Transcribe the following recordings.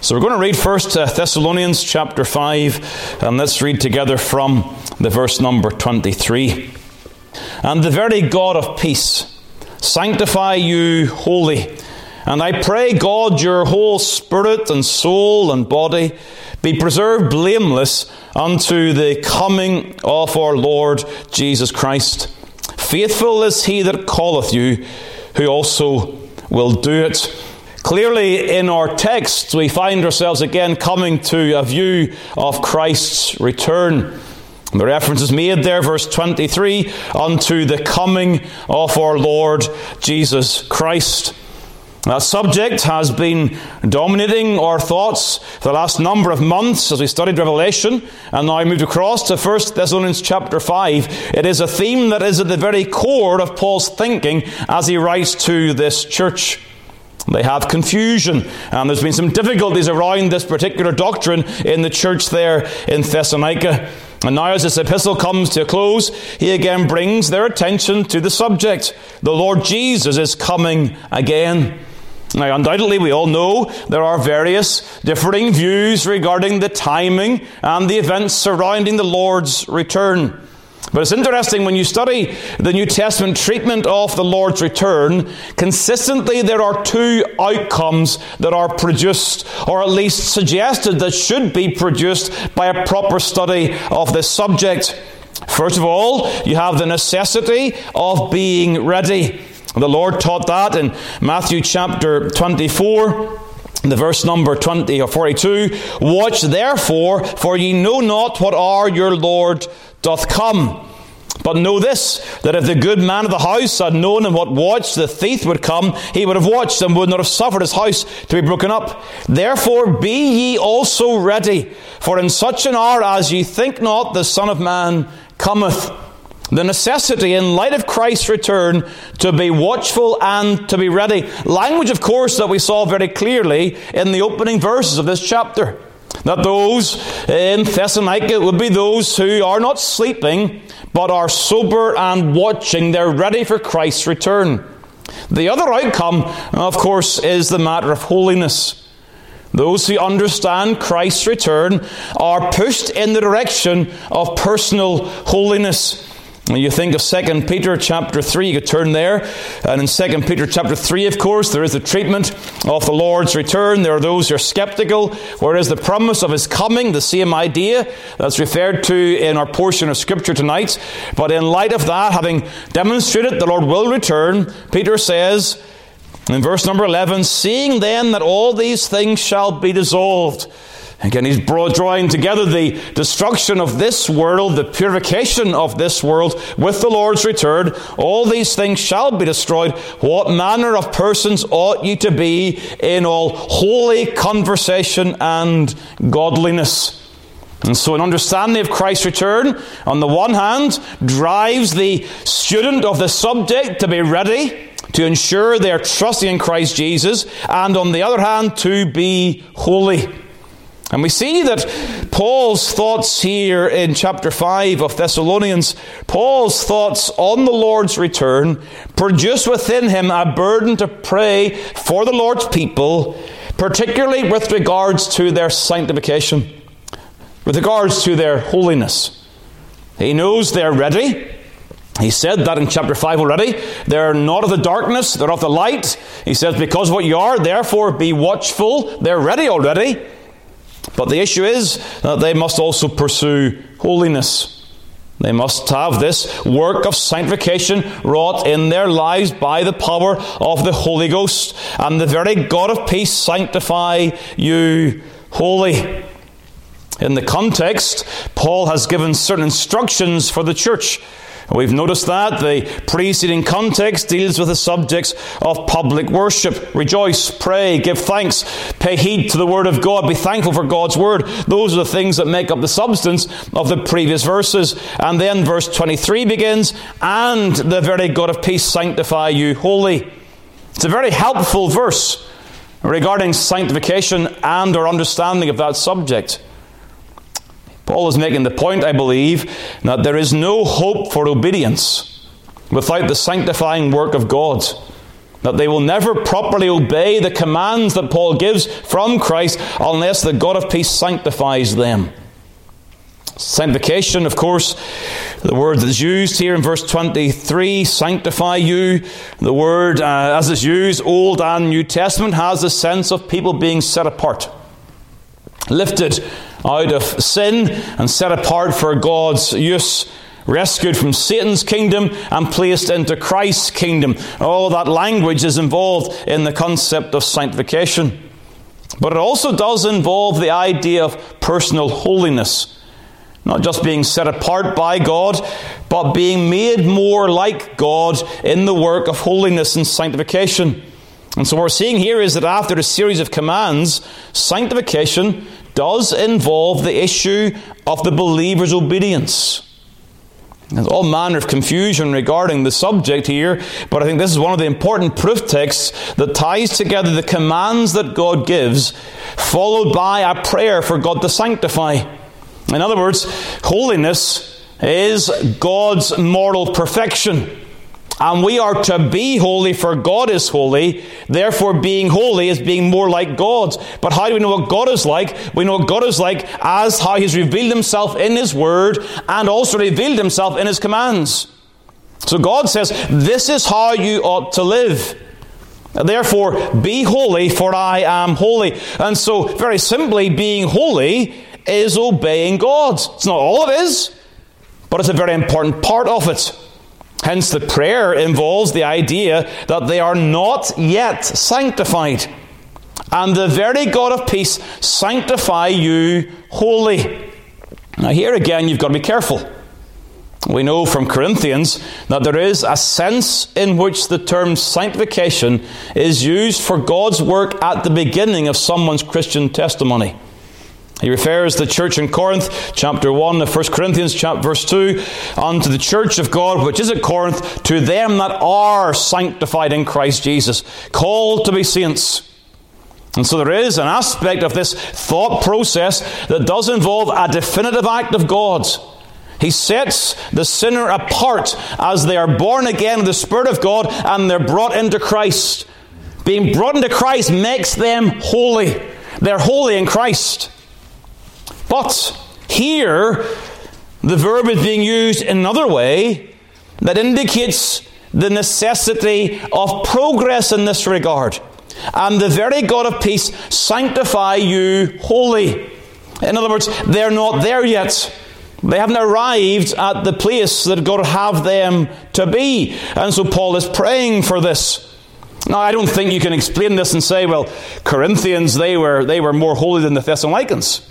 So we're going to read first uh, Thessalonians chapter 5, and let's read together from the verse number 23. And the very God of peace sanctify you wholly. And I pray, God, your whole spirit and soul and body be preserved blameless unto the coming of our Lord Jesus Christ. Faithful is he that calleth you, who also will do it. Clearly, in our text, we find ourselves again coming to a view of Christ's return. The reference is made there, verse 23, unto the coming of our Lord Jesus Christ. That subject has been dominating our thoughts for the last number of months as we studied Revelation and now I moved across to 1 Thessalonians chapter 5. It is a theme that is at the very core of Paul's thinking as he writes to this church. They have confusion, and there's been some difficulties around this particular doctrine in the church there in Thessalonica. And now, as this epistle comes to a close, he again brings their attention to the subject. The Lord Jesus is coming again. Now, undoubtedly, we all know there are various differing views regarding the timing and the events surrounding the Lord's return. But it's interesting when you study the New Testament treatment of the Lord's return, consistently there are two outcomes that are produced, or at least suggested that should be produced by a proper study of this subject. First of all, you have the necessity of being ready. The Lord taught that in Matthew chapter 24 the verse number 20 or 42 watch therefore for ye know not what hour your lord doth come but know this, that if the good man of the house had known in what watch the thief would come, he would have watched and would not have suffered his house to be broken up. Therefore be ye also ready, for in such an hour as ye think not, the Son of Man cometh. The necessity in light of Christ's return to be watchful and to be ready. Language, of course, that we saw very clearly in the opening verses of this chapter. That those in Thessalonica would be those who are not sleeping, but are sober and watching. They're ready for Christ's return. The other outcome, of course, is the matter of holiness. Those who understand Christ's return are pushed in the direction of personal holiness. You think of 2 Peter chapter 3, you could turn there. And in 2 Peter chapter 3, of course, there is the treatment of the Lord's return. There are those who are skeptical. Where is the promise of his coming? The same idea that's referred to in our portion of Scripture tonight. But in light of that, having demonstrated the Lord will return, Peter says in verse number 11, Seeing then that all these things shall be dissolved, Again, he's drawing together the destruction of this world, the purification of this world with the Lord's return. All these things shall be destroyed. What manner of persons ought ye to be in all holy conversation and godliness? And so, an understanding of Christ's return, on the one hand, drives the student of the subject to be ready to ensure they are trusting in Christ Jesus, and on the other hand, to be holy. And we see that Paul's thoughts here in chapter 5 of Thessalonians, Paul's thoughts on the Lord's return produce within him a burden to pray for the Lord's people, particularly with regards to their sanctification, with regards to their holiness. He knows they're ready. He said that in chapter 5 already. They're not of the darkness, they're of the light. He says, Because what you are, therefore be watchful. They're ready already. But the issue is that they must also pursue holiness. They must have this work of sanctification wrought in their lives by the power of the Holy Ghost. And the very God of peace sanctify you wholly. In the context, Paul has given certain instructions for the church. We've noticed that the preceding context deals with the subjects of public worship. Rejoice, pray, give thanks, pay heed to the Word of God, be thankful for God's Word. Those are the things that make up the substance of the previous verses. And then verse 23 begins, And the very God of peace sanctify you wholly. It's a very helpful verse regarding sanctification and our understanding of that subject. Paul is making the point, I believe, that there is no hope for obedience without the sanctifying work of God. That they will never properly obey the commands that Paul gives from Christ unless the God of peace sanctifies them. Sanctification, of course, the word that is used here in verse 23, sanctify you. The word, uh, as it's used, Old and New Testament, has the sense of people being set apart, lifted out of sin and set apart for God's use rescued from Satan's kingdom and placed into Christ's kingdom. All that language is involved in the concept of sanctification. But it also does involve the idea of personal holiness. Not just being set apart by God, but being made more like God in the work of holiness and sanctification. And so what we're seeing here is that after a series of commands, sanctification does involve the issue of the believer's obedience. There's all manner of confusion regarding the subject here, but I think this is one of the important proof texts that ties together the commands that God gives, followed by a prayer for God to sanctify. In other words, holiness is God's moral perfection. And we are to be holy, for God is holy. Therefore, being holy is being more like God. But how do we know what God is like? We know what God is like as how He's revealed Himself in His Word and also revealed Himself in His commands. So God says, This is how you ought to live. Therefore, be holy, for I am holy. And so, very simply, being holy is obeying God. It's not all of it but it's a very important part of it. Hence, the prayer involves the idea that they are not yet sanctified. And the very God of peace sanctify you wholly. Now, here again, you've got to be careful. We know from Corinthians that there is a sense in which the term sanctification is used for God's work at the beginning of someone's Christian testimony. He refers the church in Corinth, chapter 1 of 1 Corinthians, chapter, verse 2, unto the church of God which is at Corinth, to them that are sanctified in Christ Jesus, called to be saints. And so there is an aspect of this thought process that does involve a definitive act of God. He sets the sinner apart as they are born again of the Spirit of God and they're brought into Christ. Being brought into Christ makes them holy. They're holy in Christ. But here, the verb is being used in another way that indicates the necessity of progress in this regard. And the very God of peace sanctify you wholly. In other words, they're not there yet. They haven't arrived at the place that God have them to be. And so Paul is praying for this. Now, I don't think you can explain this and say, well, Corinthians, they were, they were more holy than the Thessalonians.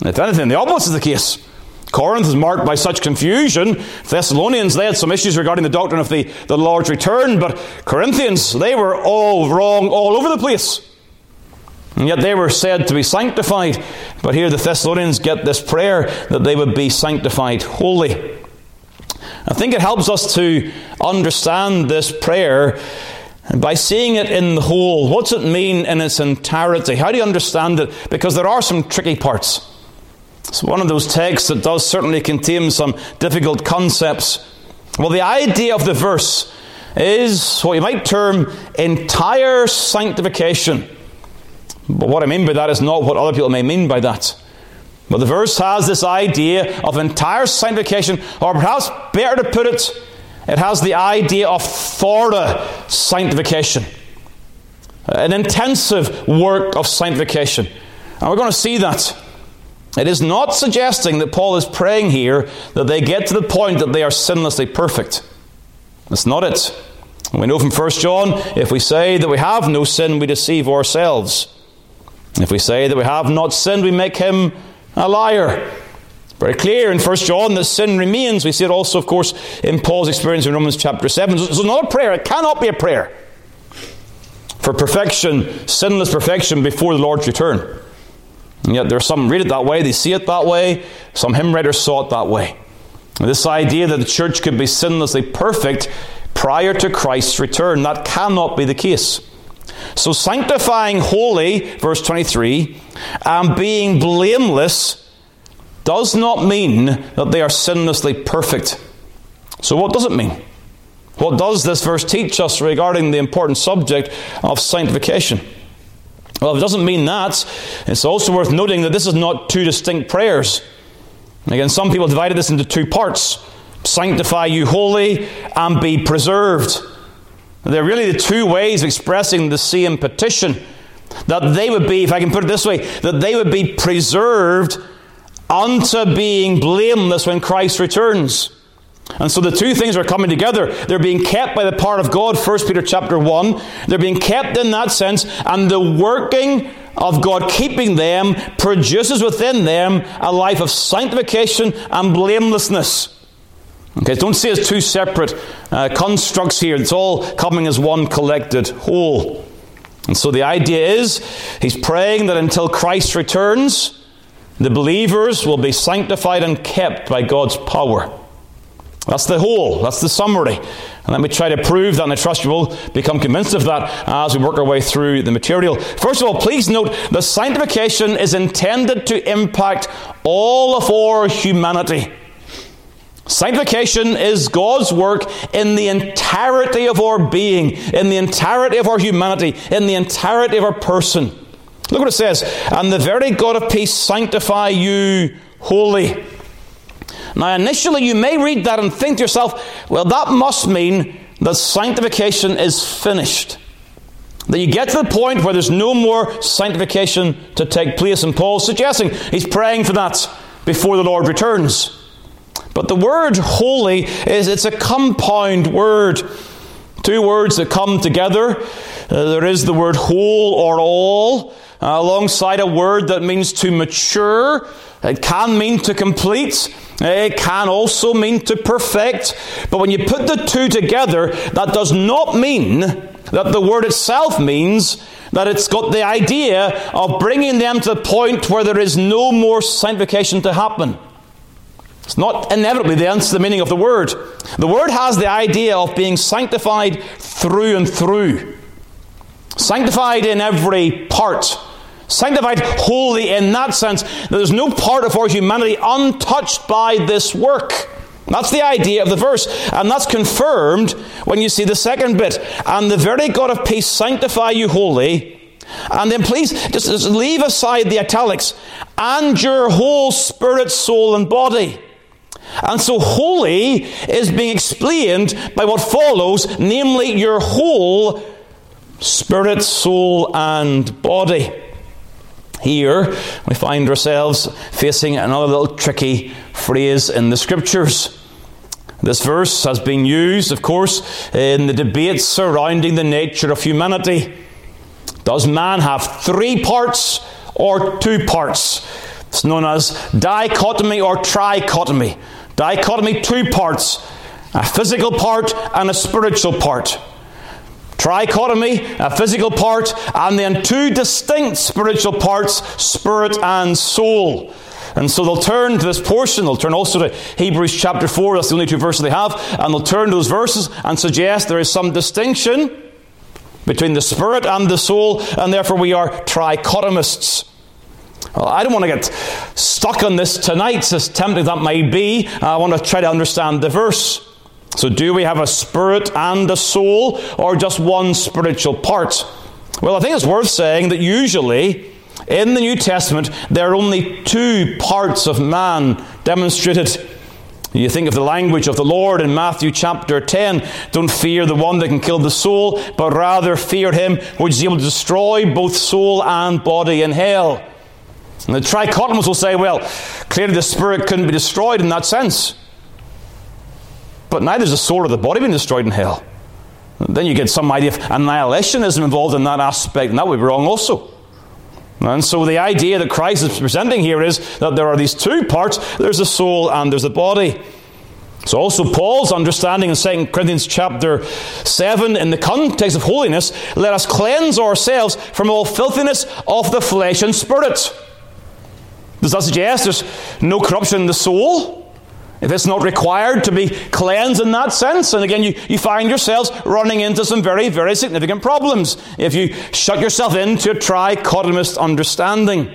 If anything, the opposite is the case. Corinth is marked by such confusion. Thessalonians, they had some issues regarding the doctrine of the, the Lord's return, but Corinthians, they were all wrong all over the place. And yet they were said to be sanctified. But here the Thessalonians get this prayer that they would be sanctified wholly. I think it helps us to understand this prayer by seeing it in the whole. What's it mean in its entirety? How do you understand it? Because there are some tricky parts. It's one of those texts that does certainly contain some difficult concepts. Well, the idea of the verse is what you might term entire sanctification. But what I mean by that is not what other people may mean by that. But the verse has this idea of entire sanctification, or perhaps better to put it, it has the idea of thorough sanctification, an intensive work of sanctification. And we're going to see that. It is not suggesting that Paul is praying here that they get to the point that they are sinlessly perfect. That's not it. We know from 1 John if we say that we have no sin, we deceive ourselves. If we say that we have not sinned, we make him a liar. Very clear in 1 John that sin remains. We see it also, of course, in Paul's experience in Romans chapter 7. So it's not a prayer. It cannot be a prayer for perfection, sinless perfection before the Lord's return. Yet there are some read it that way, they see it that way, some hymn writers saw it that way. This idea that the church could be sinlessly perfect prior to Christ's return, that cannot be the case. So sanctifying wholly, verse 23, and being blameless does not mean that they are sinlessly perfect. So, what does it mean? What does this verse teach us regarding the important subject of sanctification? Well, if it doesn't mean that, it's also worth noting that this is not two distinct prayers. Again, some people divided this into two parts sanctify you wholly and be preserved. They're really the two ways of expressing the same petition. That they would be, if I can put it this way, that they would be preserved unto being blameless when Christ returns. And so the two things are coming together. They're being kept by the power of God, 1 Peter chapter 1. They're being kept in that sense, and the working of God keeping them produces within them a life of sanctification and blamelessness. Okay, don't see as two separate uh, constructs here. It's all coming as one collected whole. And so the idea is, he's praying that until Christ returns, the believers will be sanctified and kept by God's power. That's the whole, that's the summary. And let me try to prove that, and I trust you will become convinced of that as we work our way through the material. First of all, please note that sanctification is intended to impact all of our humanity. Sanctification is God's work in the entirety of our being, in the entirety of our humanity, in the entirety of our person. Look what it says. And the very God of peace sanctify you wholly. Now, initially, you may read that and think to yourself, well, that must mean that sanctification is finished. That you get to the point where there's no more sanctification to take place. And Paul's suggesting he's praying for that before the Lord returns. But the word wholly is it's a compound word. Two words that come together. Uh, there is the word whole or all uh, alongside a word that means to mature. It can mean to complete. It can also mean to perfect. But when you put the two together, that does not mean that the word itself means that it's got the idea of bringing them to the point where there is no more sanctification to happen. It's not inevitably the answer, the meaning of the word. The word has the idea of being sanctified through and through. Sanctified in every part. Sanctified wholly in that sense there's no part of our humanity untouched by this work. That's the idea of the verse. And that's confirmed when you see the second bit. And the very God of peace sanctify you wholly. And then please just, just leave aside the italics. And your whole spirit, soul, and body. And so wholly is being explained by what follows, namely your whole spirit, soul, and body. Here, we find ourselves facing another little tricky phrase in the scriptures. This verse has been used, of course, in the debates surrounding the nature of humanity. Does man have three parts or two parts? It's known as dichotomy or trichotomy. Dichotomy, two parts a physical part and a spiritual part. Trichotomy, a physical part, and then two distinct spiritual parts, spirit and soul. And so they'll turn to this portion, they'll turn also to Hebrews chapter 4, that's the only two verses they have, and they'll turn to those verses and suggest there is some distinction between the spirit and the soul, and therefore we are trichotomists. Well, I don't want to get stuck on this tonight, as tempting that might be. I want to try to understand the verse. So, do we have a spirit and a soul, or just one spiritual part? Well, I think it's worth saying that usually in the New Testament there are only two parts of man demonstrated. You think of the language of the Lord in Matthew chapter 10. Don't fear the one that can kill the soul, but rather fear him which is able to destroy both soul and body in hell. And the trichotomists will say, well, clearly the spirit couldn't be destroyed in that sense. But neither is the soul or the body being destroyed in hell. Then you get some idea of annihilationism involved in that aspect, and that would be wrong also. And so the idea that Christ is presenting here is that there are these two parts there's the soul and there's the body. It's also Paul's understanding in 2 Corinthians chapter 7 in the context of holiness let us cleanse ourselves from all filthiness of the flesh and spirit. Does that suggest there's no corruption in the soul? If it's not required to be cleansed in that sense, and again, you, you find yourselves running into some very, very significant problems if you shut yourself into a trichotomist understanding.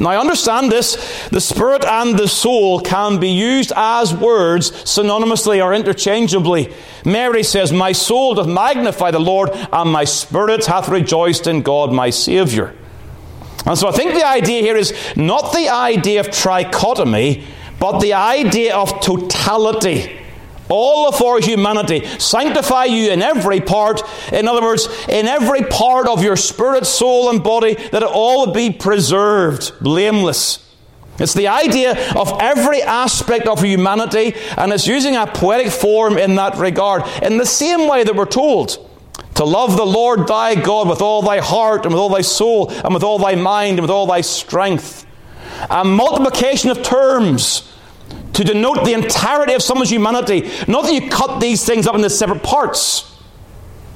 Now, understand this. The spirit and the soul can be used as words synonymously or interchangeably. Mary says, My soul doth magnify the Lord, and my spirit hath rejoiced in God my Saviour. And so I think the idea here is not the idea of trichotomy, but the idea of totality. All of our humanity. Sanctify you in every part. In other words, in every part of your spirit, soul, and body, that it all be preserved, blameless. It's the idea of every aspect of humanity, and it's using a poetic form in that regard. In the same way that we're told to love the Lord thy God with all thy heart, and with all thy soul, and with all thy mind, and with all thy strength. A multiplication of terms to denote the entirety of someone's humanity. Not that you cut these things up into separate parts,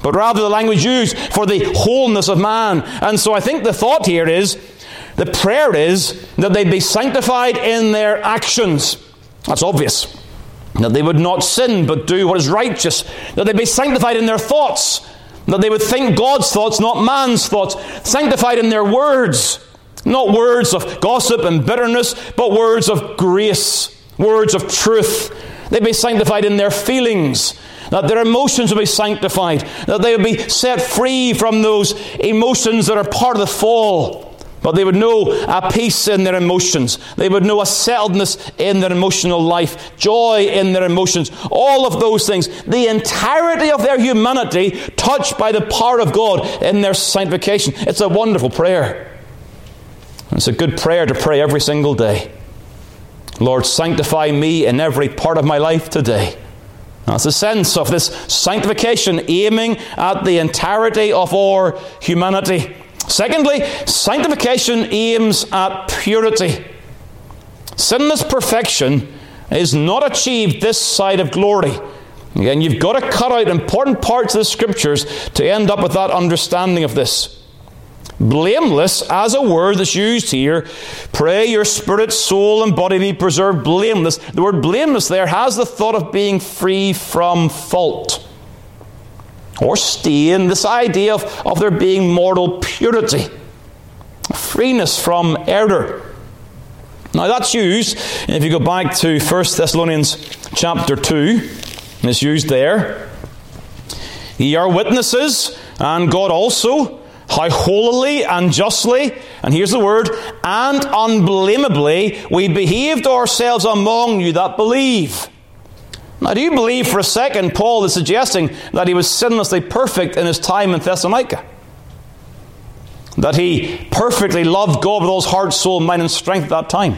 but rather the language used for the wholeness of man. And so I think the thought here is the prayer is that they be sanctified in their actions. That's obvious. That they would not sin but do what is righteous. That they be sanctified in their thoughts. That they would think God's thoughts, not man's thoughts. Sanctified in their words. Not words of gossip and bitterness, but words of grace words of truth. They'd be sanctified in their feelings, that their emotions would be sanctified, that they would be set free from those emotions that are part of the fall. But they would know a peace in their emotions. They would know a settledness in their emotional life, joy in their emotions, all of those things. The entirety of their humanity touched by the power of God in their sanctification. It's a wonderful prayer. It's a good prayer to pray every single day. Lord, sanctify me in every part of my life today. That's the sense of this sanctification aiming at the entirety of our humanity. Secondly, sanctification aims at purity. Sinless perfection is not achieved this side of glory. Again, you've got to cut out important parts of the scriptures to end up with that understanding of this. Blameless, as a word that's used here, pray your spirit, soul, and body be preserved blameless. The word blameless there has the thought of being free from fault or stain, this idea of, of there being mortal purity, freeness from error. Now that's used, if you go back to 1 Thessalonians chapter 2, it's used there. Ye are witnesses, and God also how holily and justly, and here's the word, and unblameably we behaved ourselves among you that believe. Now, do you believe for a second Paul is suggesting that he was sinlessly perfect in his time in Thessalonica? That he perfectly loved God with all his heart, soul, mind, and strength at that time?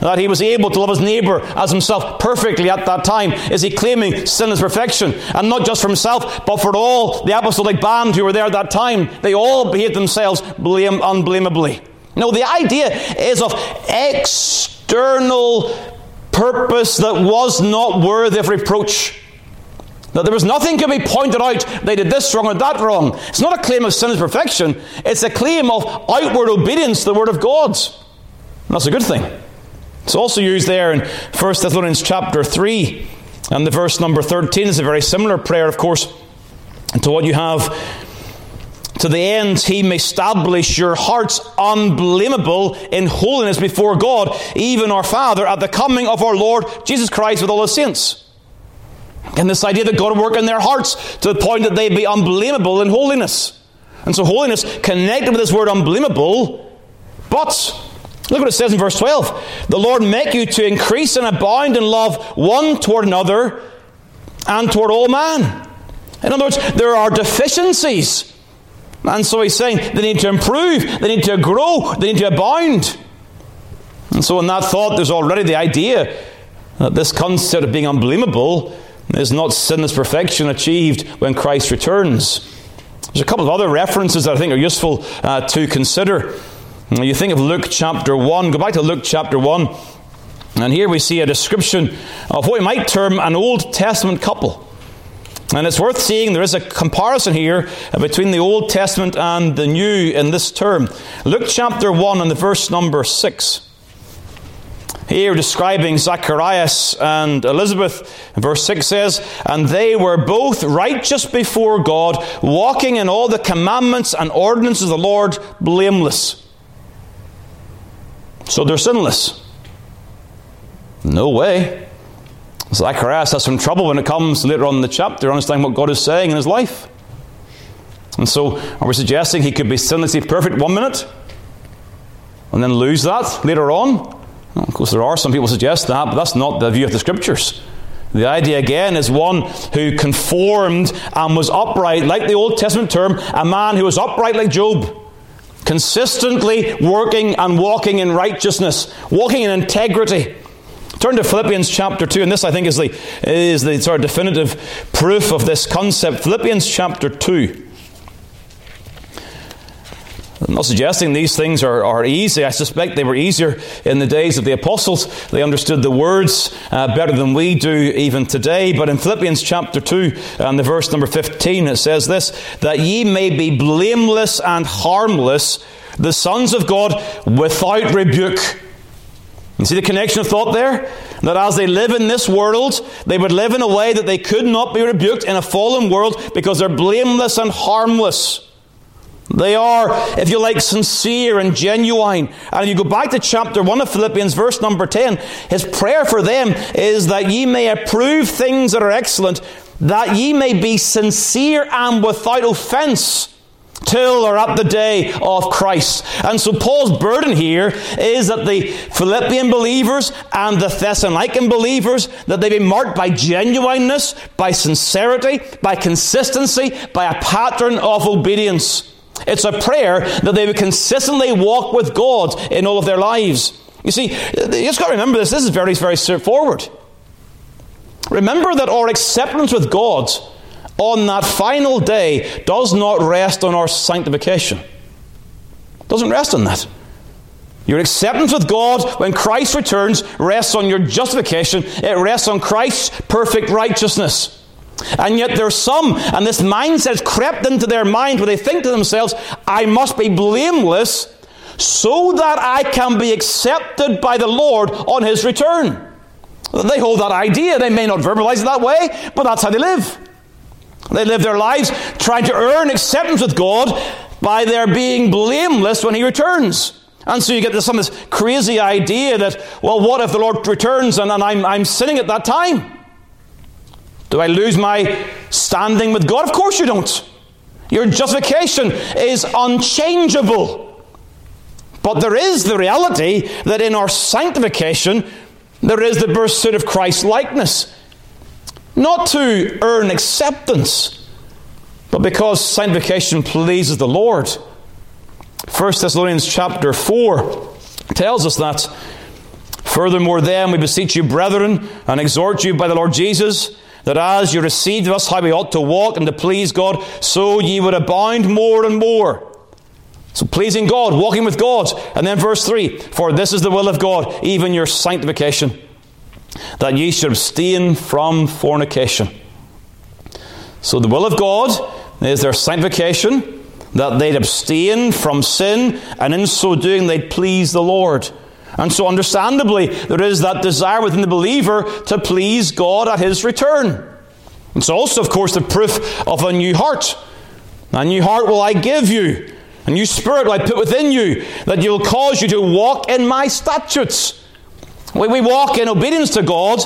That he was able to love his neighbor as himself perfectly at that time. Is he claiming sin sinless perfection? And not just for himself, but for all the apostolic band who were there at that time. They all behaved themselves blame, unblameably. No, the idea is of external purpose that was not worthy of reproach. That there was nothing can be pointed out, they did this wrong or that wrong. It's not a claim of sin sinless perfection, it's a claim of outward obedience to the Word of God. And that's a good thing. It's also used there in 1 Thessalonians chapter 3 and the verse number 13 is a very similar prayer, of course, to what you have. To the end he may establish your hearts unblameable in holiness before God, even our Father, at the coming of our Lord Jesus Christ with all his saints. And this idea that God will work in their hearts to the point that they be unblameable in holiness. And so holiness connected with this word unblameable, but Look what it says in verse 12. The Lord make you to increase and abound in love one toward another and toward all man. In other words, there are deficiencies. And so he's saying they need to improve, they need to grow, they need to abound. And so, in that thought, there's already the idea that this concept of being unblameable is not sinless perfection achieved when Christ returns. There's a couple of other references that I think are useful uh, to consider. You think of Luke chapter 1, go back to Luke chapter 1, and here we see a description of what we might term an Old Testament couple. And it's worth seeing there is a comparison here between the Old Testament and the New in this term. Luke chapter 1 and the verse number 6. Here describing Zacharias and Elizabeth, verse 6 says, And they were both righteous before God, walking in all the commandments and ordinances of the Lord blameless. So they're sinless. No way. Zacharias has some trouble when it comes later on in the chapter, understanding what God is saying in his life. And so, are we suggesting he could be sinlessly perfect one minute and then lose that later on? Well, of course, there are some people suggest that, but that's not the view of the scriptures. The idea again is one who conformed and was upright, like the Old Testament term, a man who was upright like Job, consistently working and walking in righteousness, walking in integrity. Turn to Philippians chapter 2, and this I think is the, is the sort of definitive proof of this concept. Philippians chapter 2. I'm not suggesting these things are, are easy. I suspect they were easier in the days of the apostles. They understood the words uh, better than we do even today. But in Philippians chapter 2 and the verse number 15, it says this that ye may be blameless and harmless, the sons of God without rebuke you see the connection of thought there? That as they live in this world, they would live in a way that they could not be rebuked in a fallen world because they're blameless and harmless. They are, if you like, sincere and genuine. And if you go back to chapter 1 of Philippians, verse number 10, his prayer for them is that ye may approve things that are excellent, that ye may be sincere and without offense till or at the day of Christ. And so Paul's burden here is that the Philippian believers and the Thessalonican believers that they be marked by genuineness, by sincerity, by consistency, by a pattern of obedience. It's a prayer that they would consistently walk with God in all of their lives. You see, you just got to remember this. This is very, very straightforward. Remember that our acceptance with God on that final day does not rest on our sanctification. Doesn't rest on that. Your acceptance with God when Christ returns rests on your justification. It rests on Christ's perfect righteousness. And yet there's some, and this mindset has crept into their mind where they think to themselves, I must be blameless so that I can be accepted by the Lord on His return. They hold that idea. They may not verbalize it that way, but that's how they live. They live their lives trying to earn acceptance with God by their being blameless when He returns. And so you get this, some this crazy idea that, well, what if the Lord returns and, and I'm, I'm sinning at that time? Do I lose my standing with God? Of course you don't. Your justification is unchangeable. But there is the reality that in our sanctification, there is the pursuit of Christ likeness. Not to earn acceptance, but because sanctification pleases the Lord. 1 Thessalonians chapter 4 tells us that. Furthermore, then, we beseech you, brethren, and exhort you by the Lord Jesus, that as you received us how we ought to walk and to please God, so ye would abound more and more. So, pleasing God, walking with God. And then, verse 3 For this is the will of God, even your sanctification that ye should abstain from fornication. So the will of God is their sanctification, that they'd abstain from sin, and in so doing they'd please the Lord. And so, understandably, there is that desire within the believer to please God at his return. It's also, of course, the proof of a new heart. A new heart will I give you, a new spirit will I put within you, that you'll cause you to walk in my statutes. When we walk in obedience to God,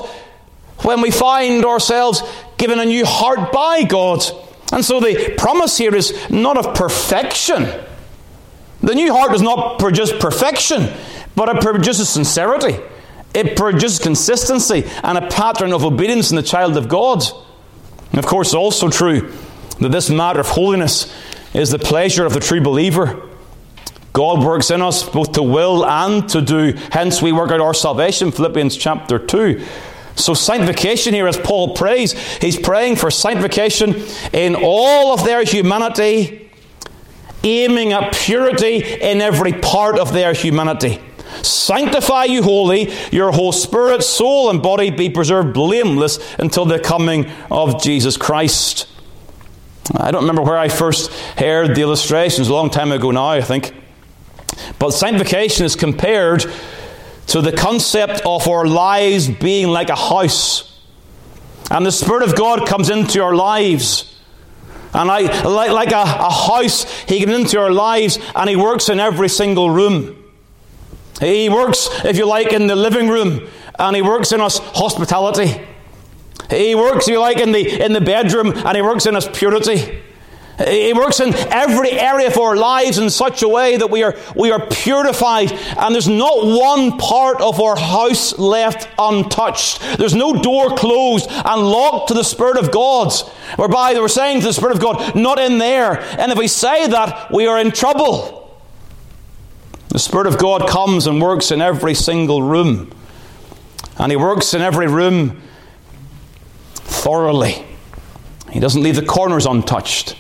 when we find ourselves given a new heart by God. And so the promise here is not of perfection. The new heart does not produce perfection, but it produces sincerity. It produces consistency and a pattern of obedience in the child of God. And of course, also true that this matter of holiness is the pleasure of the true believer. God works in us both to will and to do. Hence, we work out our salvation, Philippians chapter 2. So, sanctification here, as Paul prays, he's praying for sanctification in all of their humanity, aiming at purity in every part of their humanity. Sanctify you wholly, your whole spirit, soul, and body be preserved blameless until the coming of Jesus Christ. I don't remember where I first heard the illustrations, a long time ago now, I think. But sanctification is compared to the concept of our lives being like a house. And the Spirit of God comes into our lives. And I, like, like a, a house, He comes into our lives and He works in every single room. He works, if you like, in the living room and He works in us hospitality. He works, if you like, in the, in the bedroom and He works in us purity. He works in every area of our lives in such a way that we are, we are purified, and there's not one part of our house left untouched. There's no door closed and locked to the Spirit of God, whereby we're saying to the Spirit of God, not in there. And if we say that, we are in trouble. The Spirit of God comes and works in every single room, and He works in every room thoroughly. He doesn't leave the corners untouched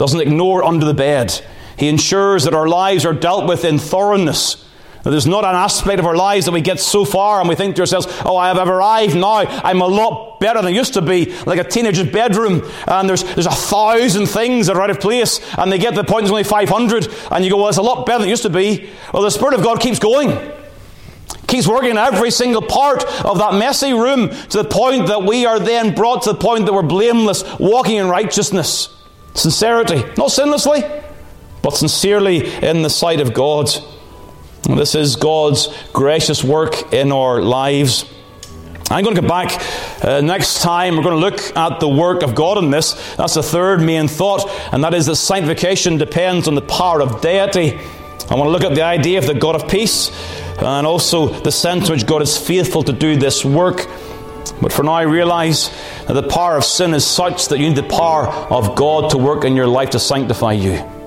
doesn't ignore under the bed. He ensures that our lives are dealt with in thoroughness. That there's not an aspect of our lives that we get so far and we think to ourselves, oh, I have arrived now. I'm a lot better than I used to be, like a teenager's bedroom. And there's, there's a thousand things that are out of place. And they get to the point there's only 500. And you go, well, it's a lot better than it used to be. Well, the Spirit of God keeps going. Keeps working in every single part of that messy room to the point that we are then brought to the point that we're blameless, walking in righteousness. Sincerity, not sinlessly, but sincerely in the sight of God. This is God's gracious work in our lives. I'm going to get back uh, next time. We're going to look at the work of God in this. That's the third main thought, and that is that sanctification depends on the power of deity. I want to look at the idea of the God of peace and also the sense in which God is faithful to do this work. But for now, I realize that the power of sin is such that you need the power of God to work in your life to sanctify you.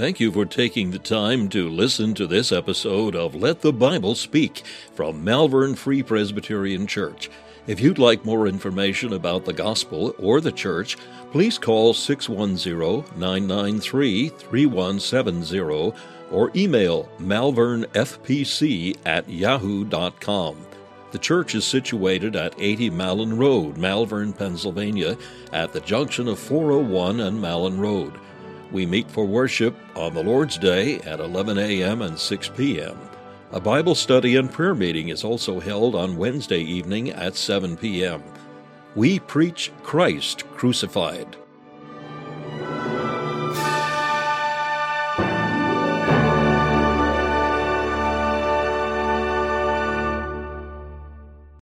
Thank you for taking the time to listen to this episode of Let the Bible Speak from Malvern Free Presbyterian Church. If you'd like more information about the gospel or the church, please call 610 993 3170 or email malvernfpc at yahoo.com. The church is situated at 80 Malin Road, Malvern, Pennsylvania, at the junction of 401 and Malin Road. We meet for worship on the Lord's Day at 11 a.m. and 6 p.m. A Bible study and prayer meeting is also held on Wednesday evening at 7 p.m. We preach Christ crucified.